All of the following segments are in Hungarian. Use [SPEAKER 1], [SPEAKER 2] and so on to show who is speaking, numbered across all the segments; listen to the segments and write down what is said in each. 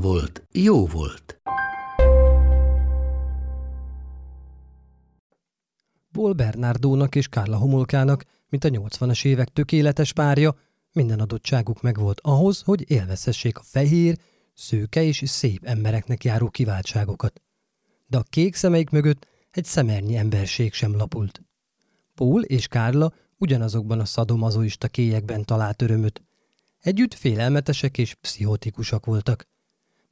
[SPEAKER 1] volt, jó volt.
[SPEAKER 2] Paul Bernardónak és Carla Homolkának, mint a 80-as évek tökéletes párja, minden adottságuk megvolt ahhoz, hogy élvezhessék a fehér, szőke és szép embereknek járó kiváltságokat. De a kék szemeik mögött egy szemernyi emberség sem lapult. Paul és Carla ugyanazokban a szadomazoista kélyekben talált örömöt. Együtt félelmetesek és pszichotikusak voltak.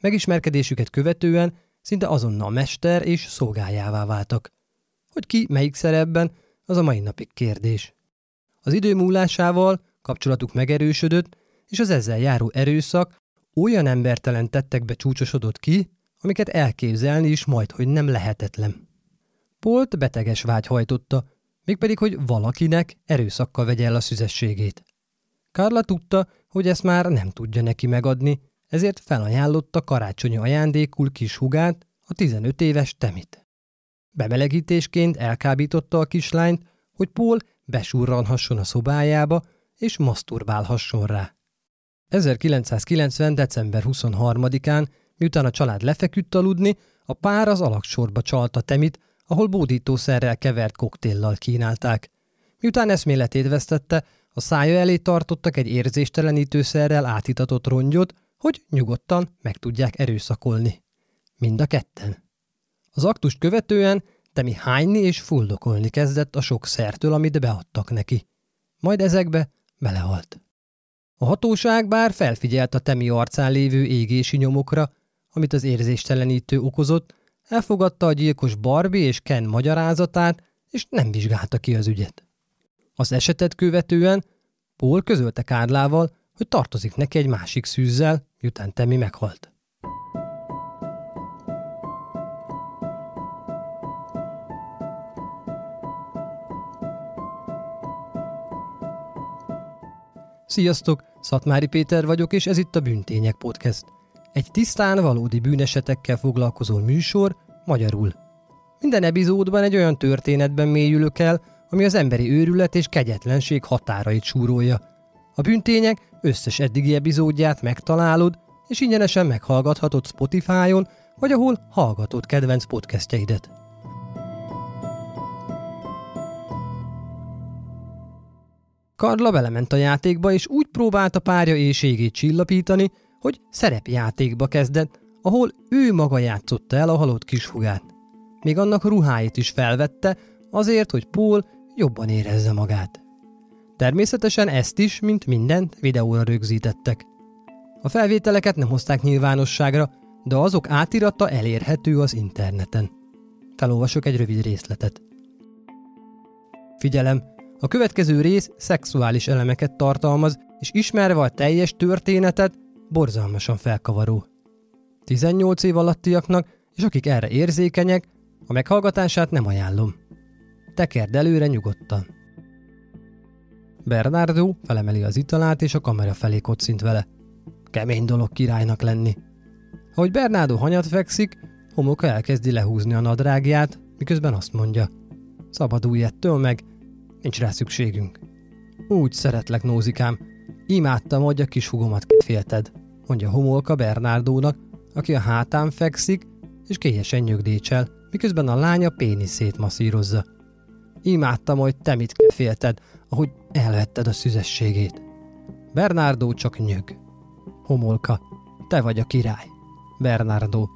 [SPEAKER 2] Megismerkedésüket követően szinte azonnal mester és szolgájává váltak. Hogy ki melyik szerepben, az a mai napig kérdés. Az idő múlásával kapcsolatuk megerősödött, és az ezzel járó erőszak olyan embertelen tettekbe csúcsosodott ki, amiket elképzelni is majd, hogy nem lehetetlen. Polt beteges vágy hajtotta, mégpedig, hogy valakinek erőszakkal vegye el a szüzességét. Karla tudta, hogy ezt már nem tudja neki megadni, ezért felajánlotta karácsonyi ajándékul kis hugát, a 15 éves Temit. Bemelegítésként elkábította a kislányt, hogy Paul besurranhasson a szobájába, és maszturbálhasson rá. 1990. december 23-án, miután a család lefeküdt aludni, a pár az alaksorba csalta Temit, ahol bódítószerrel kevert koktéllal kínálták. Miután eszméletét vesztette, a szája elé tartottak egy érzéstelenítőszerrel átitatott rongyot, hogy nyugodtan meg tudják erőszakolni. Mind a ketten. Az aktust követően Temi hányni és fuldokolni kezdett a sok szertől, amit beadtak neki. Majd ezekbe belehalt. A hatóság bár felfigyelt a Temi arcán lévő égési nyomokra, amit az érzéstelenítő okozott, elfogadta a gyilkos Barbie és Ken magyarázatát, és nem vizsgálta ki az ügyet. Az esetet követően Paul közölte Kárlával, hogy tartozik neki egy másik szűzzel, miután Temi meghalt. Sziasztok, Szatmári Péter vagyok, és ez itt a Bűntények Podcast. Egy tisztán valódi bűnesetekkel foglalkozó műsor, magyarul. Minden epizódban egy olyan történetben mélyülök el, ami az emberi őrület és kegyetlenség határait súrolja. A bűntények összes eddigi epizódját megtalálod, és ingyenesen meghallgathatod Spotify-on, vagy ahol hallgatod kedvenc podcastjeidet. Karla belement a játékba, és úgy próbálta párja éjségét csillapítani, hogy szerepjátékba kezdett, ahol ő maga játszotta el a halott kisfugát. Még annak ruháit is felvette, azért, hogy Paul jobban érezze magát. Természetesen ezt is, mint mindent, videóra rögzítettek. A felvételeket nem hozták nyilvánosságra, de azok átirata elérhető az interneten. Felolvasok egy rövid részletet. Figyelem! A következő rész szexuális elemeket tartalmaz, és ismerve a teljes történetet, borzalmasan felkavaró. 18 év alattiaknak, és akik erre érzékenyek, a meghallgatását nem ajánlom. Tekerd előre nyugodtan. Bernardo felemeli az italát, és a kamera felé kocint vele. Kemény dolog királynak lenni. Ahogy Bernardo hanyat fekszik, homoka elkezdi lehúzni a nadrágját, miközben azt mondja. Szabadulj ettől meg, nincs rá szükségünk. Úgy szeretlek, Nózikám. Imádtam, hogy a kis hugomat kefélted, mondja homolka Bernardónak, aki a hátán fekszik, és kélyesen nyögdécsel, miközben a lánya péniszét masszírozza. Imádtam, hogy te mit kefélted, ahogy elvetted a szüzességét. Bernardo csak nyög. Homolka, te vagy a király. Bernardo,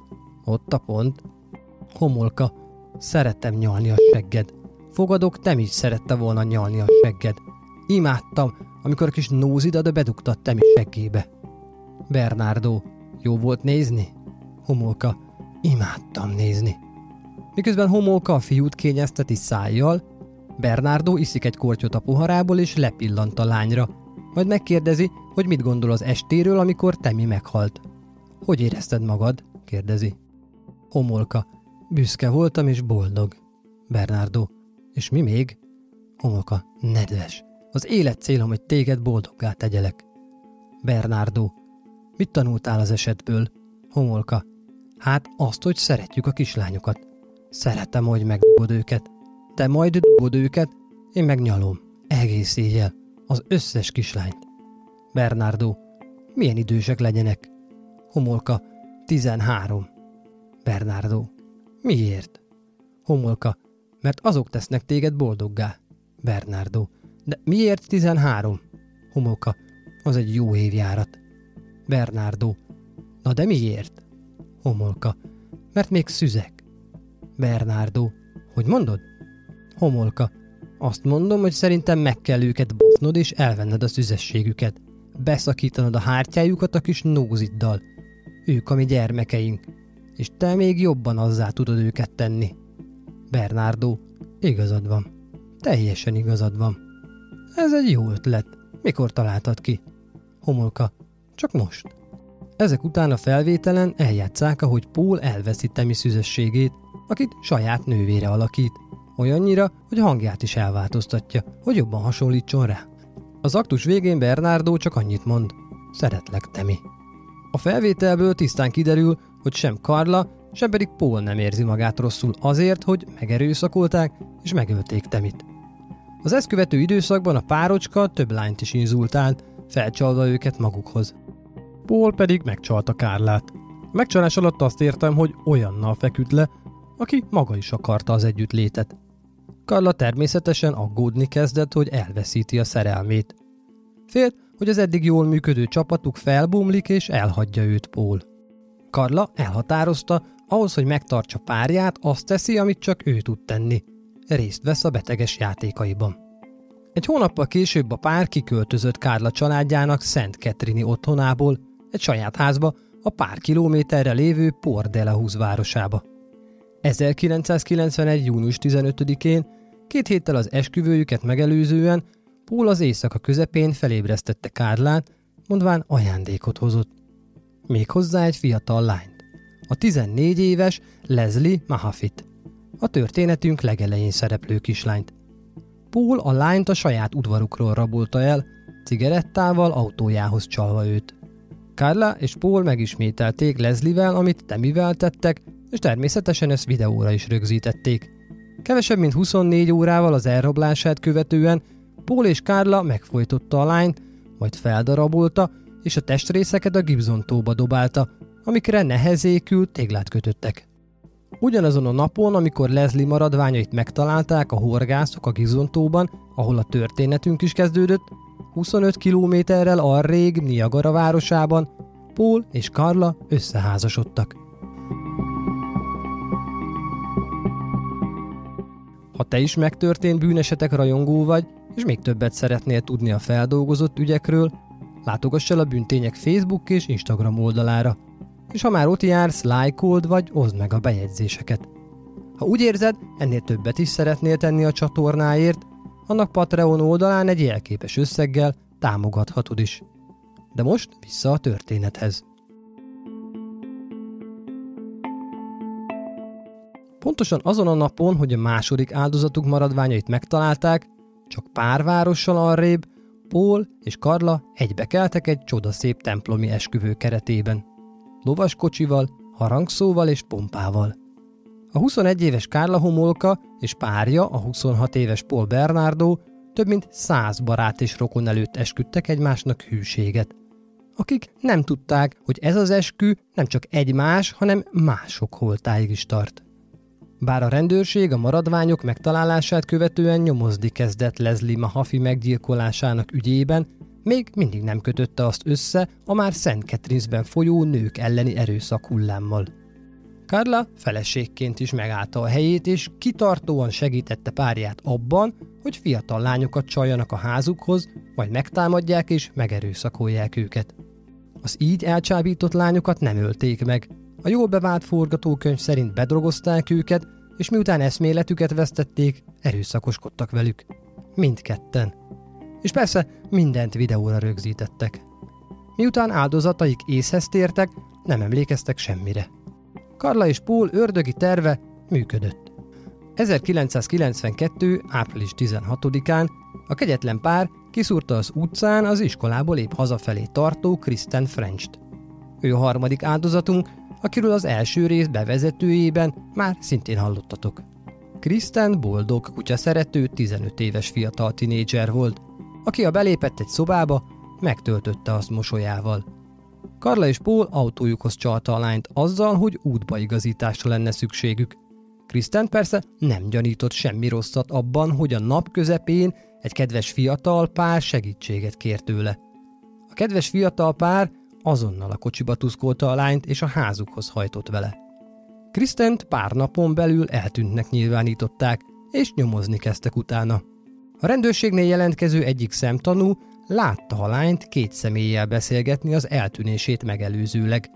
[SPEAKER 2] ott a pont. Homolka, szerettem nyalni a segged. Fogadok, te is szerette volna nyalni a segged. Imádtam, amikor a kis nózidat bedugtat Temi seggébe. Bernardo, jó volt nézni? Homolka, imádtam nézni. Miközben Homolka a fiút kényezteti szájjal, Bernardo iszik egy kortyot a poharából és lepillant a lányra. majd megkérdezi, hogy mit gondol az estéről, amikor Temi meghalt. Hogy érezted magad? kérdezi. Homolka. Büszke voltam és boldog. Bernardo. És mi még? Homolka. Nedves. Az élet célom, hogy téged boldoggá tegyelek. Bernardo. Mit tanultál az esetből? Homolka. Hát azt, hogy szeretjük a kislányokat. Szeretem, hogy megdugod őket. Te majd dugod őket, én megnyalom. Egész éjjel. Az összes kislányt. Bernardo. Milyen idősek legyenek? Homolka. Tizenhárom. Bernardo. Miért? Homolka. Mert azok tesznek téged boldoggá. Bernardo. De miért tizenhárom? Homolka. Az egy jó évjárat. Bernardo. Na de miért? Homolka. Mert még szüzek. Bernardo. Hogy mondod? Homolka. Azt mondom, hogy szerintem meg kell őket bafnod és elvenned a szüzességüket. Beszakítanod a hártyájukat a kis nóziddal. Ők a mi gyermekeink. És te még jobban azzá tudod őket tenni. Bernardo. Igazad van. Teljesen igazad van. Ez egy jó ötlet. Mikor találtad ki? Homolka. Csak most. Ezek után a felvételen eljátszák, ahogy Paul elveszi Temi szüzességét, akit saját nővére alakít, olyannyira, hogy hangját is elváltoztatja, hogy jobban hasonlítson rá. Az aktus végén Bernardo csak annyit mond, szeretlek Temi. A felvételből tisztán kiderül, hogy sem Karla, sem pedig Paul nem érzi magát rosszul azért, hogy megerőszakolták és megölték Temit. Az ezt követő időszakban a párocska több lányt is inzultált, felcsalva őket magukhoz. Paul pedig megcsalta Kárlát. A megcsalás alatt azt értem, hogy olyannal feküdt le, aki maga is akarta az együttlétet. Karla természetesen aggódni kezdett, hogy elveszíti a szerelmét. Félt, hogy az eddig jól működő csapatuk felbumlik és elhagyja őt Paul. Karla elhatározta, ahhoz, hogy megtartsa párját, azt teszi, amit csak ő tud tenni. Részt vesz a beteges játékaiban. Egy hónappal később a pár kiköltözött Kárla családjának Szent Ketrini otthonából, egy saját házba, a pár kilométerre lévő Port de la városába. 1991. június 15-én, két héttel az esküvőjüket megelőzően, Paul az éjszaka közepén felébresztette Kárlát, mondván ajándékot hozott. Méghozzá egy fiatal lányt. A 14 éves Leslie Mahafit. A történetünk legelején szereplő kislányt. Paul a lányt a saját udvarukról rabolta el, cigarettával autójához csalva őt. Carla és Paul megismételték Leslie-vel, amit Temivel tettek, és természetesen ezt videóra is rögzítették. Kevesebb mint 24 órával az elrablását követően Paul és Carla megfojtotta a lányt, majd feldarabolta, és a testrészeket a Gibson tóba dobálta, amikre nehezékül téglát kötöttek. Ugyanazon a napon, amikor Leslie maradványait megtalálták a horgászok a Gibson tóban, ahol a történetünk is kezdődött, 25 kilométerrel arrég Niagara városában Paul és Carla összeházasodtak. Ha te is megtörtént bűnesetek rajongó vagy, és még többet szeretnél tudni a feldolgozott ügyekről, látogass el a Bűntények Facebook és Instagram oldalára. És ha már ott jársz, lájkold vagy oszd meg a bejegyzéseket. Ha úgy érzed, ennél többet is szeretnél tenni a csatornáért, annak Patreon oldalán egy jelképes összeggel támogathatod is. De most vissza a történethez. Pontosan azon a napon, hogy a második áldozatuk maradványait megtalálták, csak pár várossal arrébb, Paul és Karla egybekeltek egy csodaszép templomi esküvő keretében. Lovaskocsival, harangszóval és pompával. A 21 éves Kárla Homolka és párja, a 26 éves Paul Bernardo több mint száz barát és rokon előtt esküdtek egymásnak hűséget. Akik nem tudták, hogy ez az eskü nem csak egymás, hanem mások holtáig is tart. Bár a rendőrség a maradványok megtalálását követően nyomozni kezdett Leslie Mahafi meggyilkolásának ügyében, még mindig nem kötötte azt össze a már Szent Catherinesben folyó nők elleni erőszak hullámmal. Carla feleségként is megállta a helyét, és kitartóan segítette párját abban, hogy fiatal lányokat csaljanak a házukhoz, majd megtámadják és megerőszakolják őket. Az így elcsábított lányokat nem ölték meg. A jól bevált forgatókönyv szerint bedrogozták őket, és miután eszméletüket vesztették, erőszakoskodtak velük. Mindketten. És persze mindent videóra rögzítettek. Miután áldozataik észhez tértek, nem emlékeztek semmire. Karla és Paul ördögi terve működött. 1992. április 16-án a kegyetlen pár kiszúrta az utcán az iskolából épp hazafelé tartó Kristen French-t. Ő a harmadik áldozatunk, akiről az első rész bevezetőjében már szintén hallottatok. Kristen boldog, kutya szerető, 15 éves fiatal tinédzser volt, aki a belépett egy szobába, megtöltötte azt mosolyával. Karla és Paul autójukhoz csalta a lányt azzal, hogy útbaigazításra lenne szükségük. Kristen persze nem gyanított semmi rosszat abban, hogy a nap közepén egy kedves fiatal pár segítséget kért tőle. A kedves fiatal pár azonnal a kocsiba tuszkolta a lányt és a házukhoz hajtott vele. Krisztent pár napon belül eltűntnek nyilvánították, és nyomozni kezdtek utána. A rendőrségnél jelentkező egyik szemtanú látta a lányt két személlyel beszélgetni az eltűnését megelőzőleg.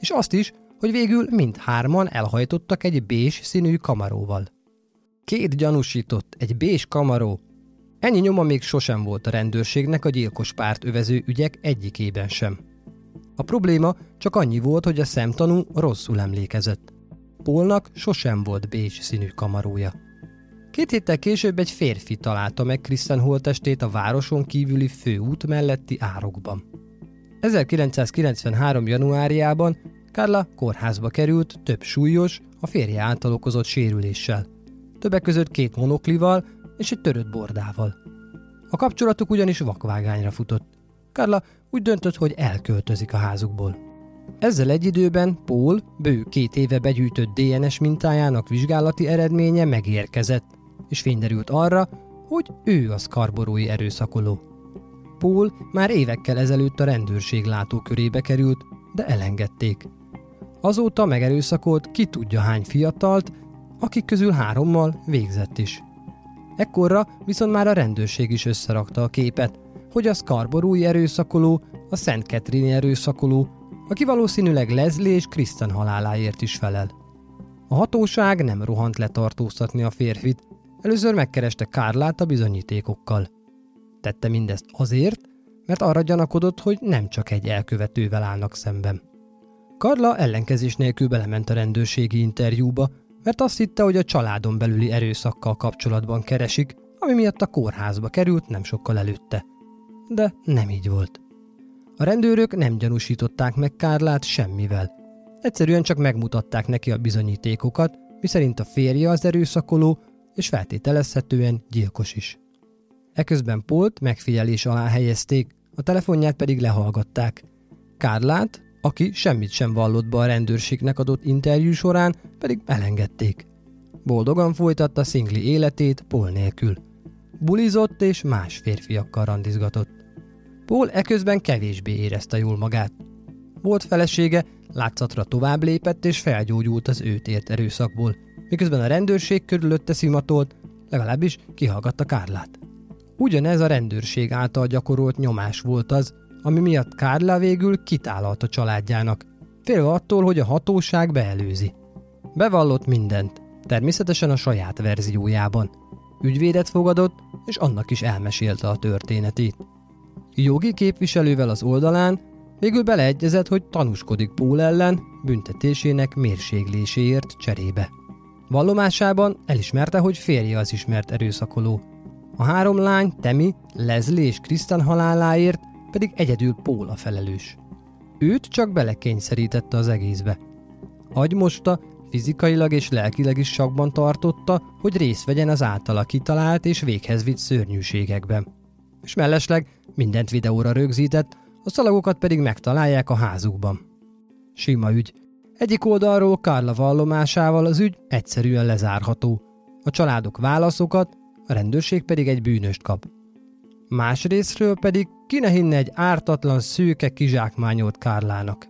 [SPEAKER 2] És azt is, hogy végül mindhárman elhajtottak egy bés színű kamaróval. Két gyanúsított, egy bés kamaró. Ennyi nyoma még sosem volt a rendőrségnek a gyilkos párt övező ügyek egyikében sem. A probléma csak annyi volt, hogy a szemtanú rosszul emlékezett. Polnak sosem volt bés színű kamarója. Két héttel később egy férfi találta meg Kristen holtestét a városon kívüli főút melletti árokban. 1993. januárjában Carla kórházba került több súlyos, a férje által okozott sérüléssel. Többek között két monoklival és egy törött bordával. A kapcsolatuk ugyanis vakvágányra futott. Carla úgy döntött, hogy elköltözik a házukból. Ezzel egy időben Paul bő két éve begyűjtött DNS mintájának vizsgálati eredménye megérkezett, és fényderült arra, hogy ő az karborói erőszakoló. Paul már évekkel ezelőtt a rendőrség látókörébe került, de elengedték. Azóta megerőszakolt ki tudja hány fiatalt, akik közül hárommal végzett is. Ekkorra viszont már a rendőrség is összerakta a képet, hogy a Scarborough'i erőszakoló, a Szent Ketrini erőszakoló, aki valószínűleg Leslie és Kristen haláláért is felel. A hatóság nem rohant letartóztatni a férfit, először megkereste Kárlát a bizonyítékokkal. Tette mindezt azért, mert arra gyanakodott, hogy nem csak egy elkövetővel állnak szemben. Karla ellenkezés nélkül belement a rendőrségi interjúba, mert azt hitte, hogy a családon belüli erőszakkal kapcsolatban keresik, ami miatt a kórházba került nem sokkal előtte. De nem így volt. A rendőrök nem gyanúsították meg Kárlát semmivel. Egyszerűen csak megmutatták neki a bizonyítékokat, miszerint a férje az erőszakoló, és feltételezhetően gyilkos is. Eközben Polt megfigyelés alá helyezték, a telefonját pedig lehallgatták. Kárlát, aki semmit sem vallott be a rendőrségnek adott interjú során, pedig elengedték. Boldogan folytatta szingli életét Pol nélkül. Bulizott és más férfiakkal randizgatott. Paul eközben kevésbé érezte jól magát. Volt felesége, látszatra tovább lépett és felgyógyult az őt ért erőszakból, miközben a rendőrség körülötte szimatolt, legalábbis kihallgatta Kárlát. Ugyanez a rendőrség által gyakorolt nyomás volt az, ami miatt Kárla végül kitállalt a családjának, félve attól, hogy a hatóság beelőzi. Bevallott mindent, természetesen a saját verziójában. Ügyvédet fogadott, és annak is elmesélte a történetét. Jogi képviselővel az oldalán végül beleegyezett, hogy tanúskodik Pól ellen büntetésének mérségléséért cserébe. Vallomásában elismerte, hogy férje az ismert erőszakoló. A három lány, Temi, Leslie és Kristen haláláért pedig egyedül Pól a felelős. Őt csak belekényszerítette az egészbe. Agymosta, fizikailag és lelkileg is sakban tartotta, hogy részt vegyen az általa kitalált és véghez vitt szörnyűségekben. És mellesleg mindent videóra rögzített, a szalagokat pedig megtalálják a házukban. Sima ügy. Egyik oldalról Karla vallomásával az ügy egyszerűen lezárható. A családok válaszokat, a rendőrség pedig egy bűnöst kap. Másrésztről pedig ki ne hinne egy ártatlan szőke kizsákmányolt Kárlának.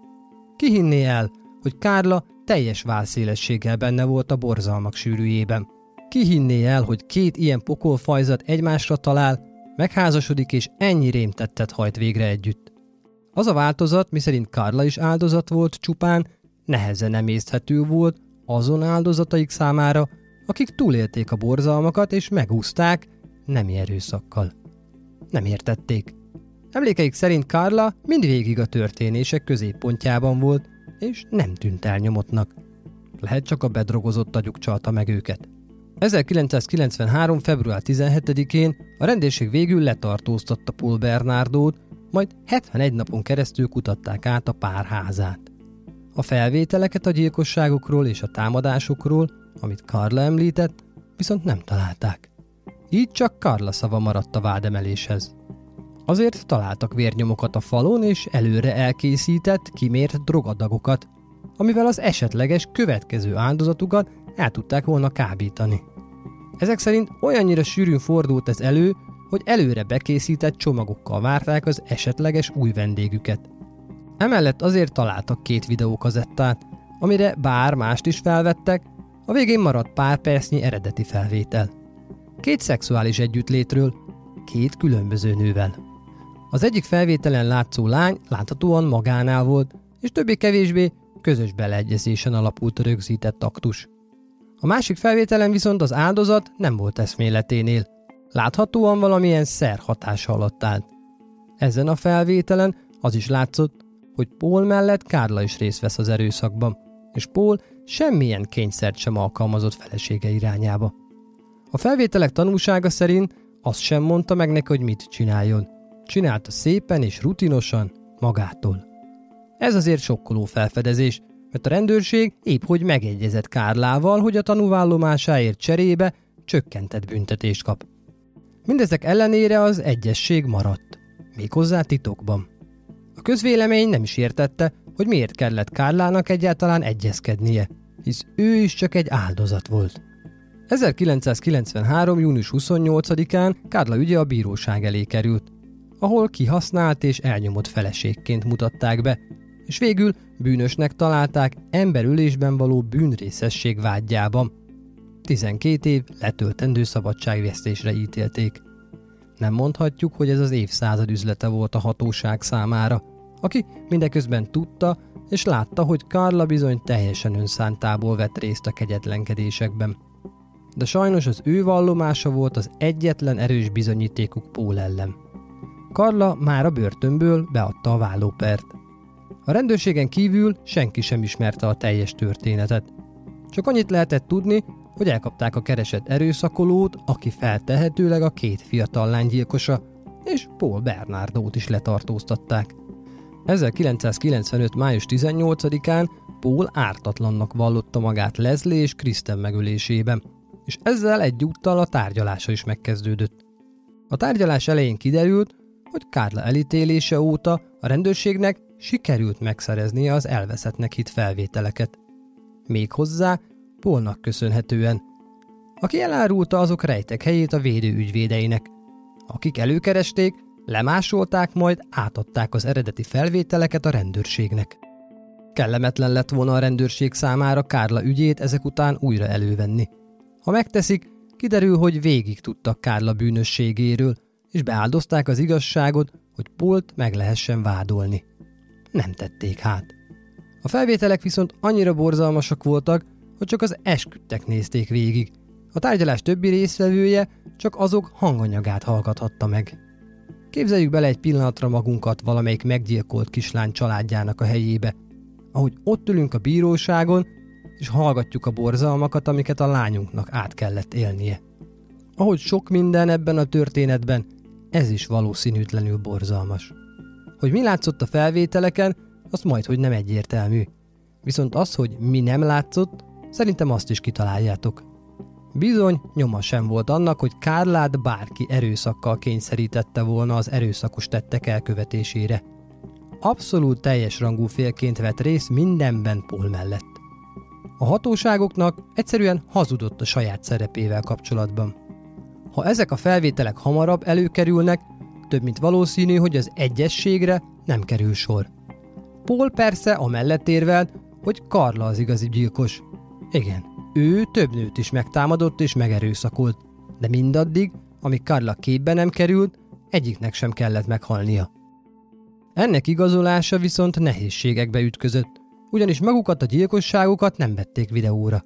[SPEAKER 2] Ki hinné el, hogy Kárla teljes válszélességgel benne volt a borzalmak sűrűjében. Ki hinné el, hogy két ilyen pokolfajzat egymásra talál, megházasodik és ennyi rémtettet hajt végre együtt. Az a változat, miszerint Karla is áldozat volt csupán, nehezen emészthető volt azon áldozataik számára, akik túlélték a borzalmakat és megúzták nemi erőszakkal. Nem értették. Emlékeik szerint Carla mindvégig a történések középpontjában volt, és nem tűnt el nyomottnak. Lehet csak a bedrogozott agyuk csalta meg őket. 1993. február 17-én a rendőrség végül letartóztatta Paul Bernardót, majd 71 napon keresztül kutatták át a pár házát. A felvételeket a gyilkosságokról és a támadásokról, amit Carla említett, viszont nem találták. Így csak Carla szava maradt a vádemeléshez. Azért találtak vérnyomokat a falon és előre elkészített, kimért drogadagokat, amivel az esetleges következő áldozatukat el tudták volna kábítani. Ezek szerint olyannyira sűrűn fordult ez elő, hogy előre bekészített csomagokkal várták az esetleges új vendégüket. Emellett azért találtak két videókazettát, amire bár mást is felvettek, a végén maradt pár percnyi eredeti felvétel. Két szexuális együttlétről, két különböző nővel. Az egyik felvételen látszó lány láthatóan magánál volt, és többé-kevésbé közös beleegyezésen alapult a rögzített aktus. A másik felvételen viszont az áldozat nem volt eszméleténél. Láthatóan valamilyen szer hatása alatt állt. Ezen a felvételen az is látszott, hogy Paul mellett Kárla is részt vesz az erőszakban, és Paul semmilyen kényszert sem alkalmazott felesége irányába. A felvételek tanúsága szerint azt sem mondta meg neki, hogy mit csináljon. Csinálta szépen és rutinosan, magától. Ez azért sokkoló felfedezés, mert a rendőrség épp hogy megegyezett Kárlával, hogy a tanúvállomásáért cserébe csökkentett büntetést kap. Mindezek ellenére az egyesség maradt, méghozzá titokban. A közvélemény nem is értette, hogy miért kellett Kárlának egyáltalán egyezkednie, hisz ő is csak egy áldozat volt. 1993. június 28-án Kárla ügye a bíróság elé került, ahol kihasznált és elnyomott feleségként mutatták be, és végül bűnösnek találták emberülésben való bűnrészesség vágyjában. 12 év letöltendő szabadságvesztésre ítélték. Nem mondhatjuk, hogy ez az évszázad üzlete volt a hatóság számára, aki mindeközben tudta és látta, hogy Karla bizony teljesen önszántából vett részt a kegyetlenkedésekben. De sajnos az ő vallomása volt az egyetlen erős bizonyítékuk Pól ellen. Karla már a börtönből beadta a vállópert. A rendőrségen kívül senki sem ismerte a teljes történetet. Csak annyit lehetett tudni, hogy elkapták a keresett erőszakolót, aki feltehetőleg a két fiatal lány gyilkosa, és Paul Bernardót is letartóztatták. 1995. május 18-án Paul ártatlannak vallotta magát Leslie és Kristen megölésében, és ezzel egyúttal a tárgyalása is megkezdődött. A tárgyalás elején kiderült, hogy Kárla elítélése óta a rendőrségnek sikerült megszereznie az elveszettnek hit felvételeket. Méghozzá Polnak köszönhetően, aki elárulta azok rejtek helyét a védő ügyvédeinek, akik előkeresték, lemásolták, majd átadták az eredeti felvételeket a rendőrségnek. Kellemetlen lett volna a rendőrség számára Kárla ügyét ezek után újra elővenni. Ha megteszik, kiderül, hogy végig tudtak Kárla bűnösségéről, és beáldozták az igazságot, hogy Polt meg lehessen vádolni. Nem tették hát. A felvételek viszont annyira borzalmasak voltak, hogy csak az esküdtek nézték végig. A tárgyalás többi részvevője csak azok hanganyagát hallgathatta meg. Képzeljük bele egy pillanatra magunkat valamelyik meggyilkolt kislány családjának a helyébe, ahogy ott ülünk a bíróságon, és hallgatjuk a borzalmakat, amiket a lányunknak át kellett élnie. Ahogy sok minden ebben a történetben, ez is valószínűtlenül borzalmas. Hogy mi látszott a felvételeken, azt majd, hogy nem egyértelmű. Viszont az, hogy mi nem látszott, szerintem azt is kitaláljátok. Bizony, nyoma sem volt annak, hogy Kárlát bárki erőszakkal kényszerítette volna az erőszakos tettek elkövetésére. Abszolút teljes rangú félként vett részt mindenben Paul mellett. A hatóságoknak egyszerűen hazudott a saját szerepével kapcsolatban. Ha ezek a felvételek hamarabb előkerülnek, több mint valószínű, hogy az egyességre nem kerül sor. Paul persze amellett érvel, hogy Karla az igazi gyilkos. Igen, ő több nőt is megtámadott és megerőszakolt, de mindaddig, amíg Karla képbe nem került, egyiknek sem kellett meghalnia. Ennek igazolása viszont nehézségekbe ütközött, ugyanis magukat a gyilkosságokat nem vették videóra.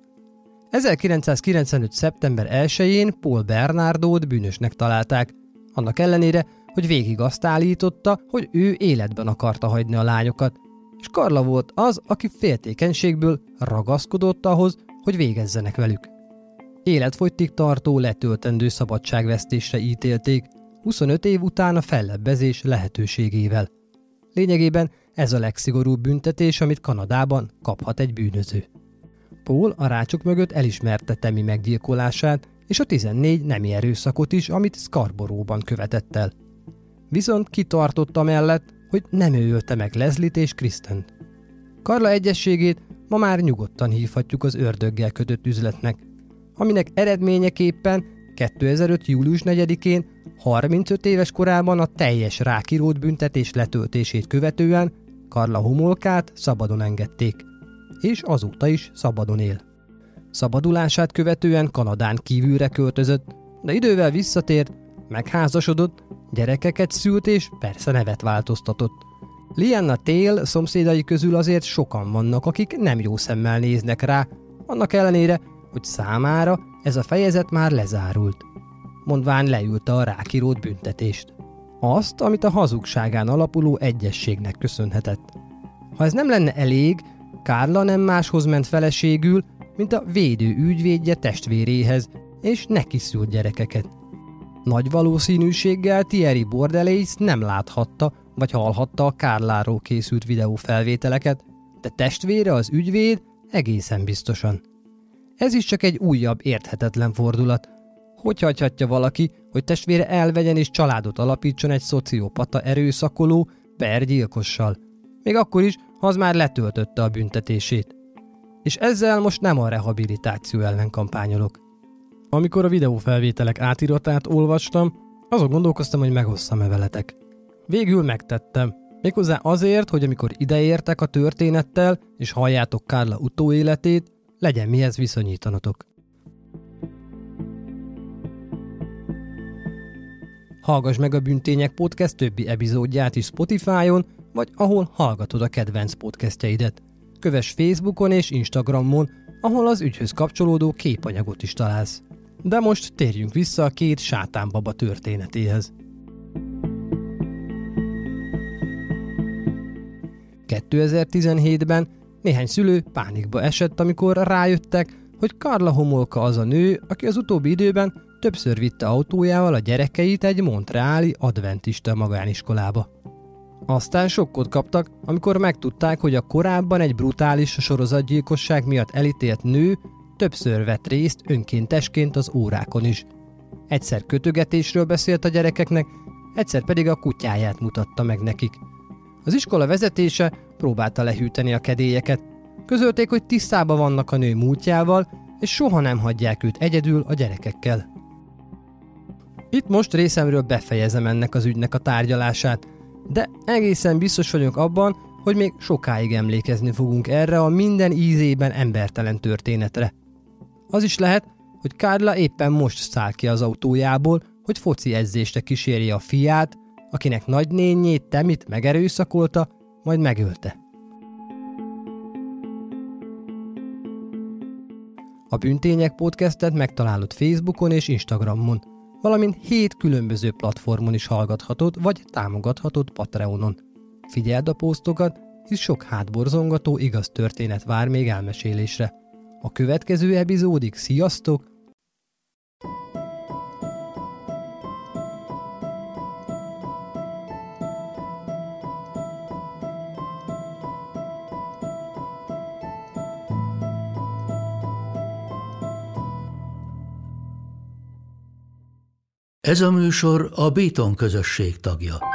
[SPEAKER 2] 1995. szeptember 1-én Paul Bernardót bűnösnek találták, annak ellenére, hogy végig azt állította, hogy ő életben akarta hagyni a lányokat, és Karla volt az, aki féltékenységből ragaszkodott ahhoz, hogy végezzenek velük. Életfogytig tartó letöltendő szabadságvesztésre ítélték, 25 év után a fellebbezés lehetőségével. Lényegében ez a legszigorúbb büntetés, amit Kanadában kaphat egy bűnöző. Paul a rácsok mögött elismerte Temi meggyilkolását, és a 14 nemi erőszakot is, amit Scarboroughban követett el. Viszont kitartotta mellett, hogy nem ő ölte meg Leslie-t és Kristen. Karla egyességét ma már nyugodtan hívhatjuk az ördöggel kötött üzletnek, aminek eredményeképpen 2005. július 4-én 35 éves korában a teljes rákirót büntetés letöltését követően Karla Homolkát szabadon engedték, és azóta is szabadon él. Szabadulását követően Kanadán kívülre költözött, de idővel visszatért, megházasodott, gyerekeket szült és persze nevet változtatott. Lianna Tél szomszédai közül azért sokan vannak, akik nem jó szemmel néznek rá, annak ellenére, hogy számára ez a fejezet már lezárult. Mondván leülte a rákirót büntetést. Azt, amit a hazugságán alapuló egyességnek köszönhetett. Ha ez nem lenne elég, Kárla nem máshoz ment feleségül, mint a védő ügyvédje testvéréhez, és neki szült gyerekeket. Nagy valószínűséggel Thierry Bordelész nem láthatta, vagy hallhatta a Kárláról készült videófelvételeket, de testvére az ügyvéd egészen biztosan. Ez is csak egy újabb érthetetlen fordulat. Hogy hagyhatja valaki, hogy testvére elvegyen és családot alapítson egy szociopata erőszakoló, per gyilkossal? Még akkor is, ha az már letöltötte a büntetését. És ezzel most nem a rehabilitáció ellen kampányolok. Amikor a videófelvételek átiratát olvastam, azon gondolkoztam, hogy megosszam-e veletek. Végül megtettem. Méghozzá azért, hogy amikor ideértek a történettel, és halljátok Kárla utóéletét, legyen mihez viszonyítanatok. Hallgass meg a Büntények Podcast többi epizódját is Spotify-on, vagy ahol hallgatod a kedvenc podcastjeidet. Kövess Facebookon és Instagramon, ahol az ügyhöz kapcsolódó képanyagot is találsz. De most térjünk vissza a két sátánbaba történetéhez. 2017-ben néhány szülő pánikba esett, amikor rájöttek, hogy Karla Homolka az a nő, aki az utóbbi időben többször vitte autójával a gyerekeit egy montreáli adventista magániskolába. Aztán sokkot kaptak, amikor megtudták, hogy a korábban egy brutális sorozatgyilkosság miatt elítélt nő többször vett részt önkéntesként az órákon is. Egyszer kötögetésről beszélt a gyerekeknek, egyszer pedig a kutyáját mutatta meg nekik. Az iskola vezetése próbálta lehűteni a kedélyeket. Közölték, hogy tisztában vannak a nő múltjával, és soha nem hagyják őt egyedül a gyerekekkel. Itt most részemről befejezem ennek az ügynek a tárgyalását, de egészen biztos vagyok abban, hogy még sokáig emlékezni fogunk erre a minden ízében embertelen történetre. Az is lehet, hogy Kárla éppen most száll ki az autójából, hogy foci edzésre kísérje a fiát, akinek nagynényét Temit megerőszakolta, majd megölte. A Büntények podcastet megtalálod Facebookon és Instagramon, valamint hét különböző platformon is hallgathatod, vagy támogathatod Patreonon. Figyeld a posztokat, hisz sok hátborzongató igaz történet vár még elmesélésre. A következő epizódig sziasztok,
[SPEAKER 1] Ez a műsor a Béton közösség tagja.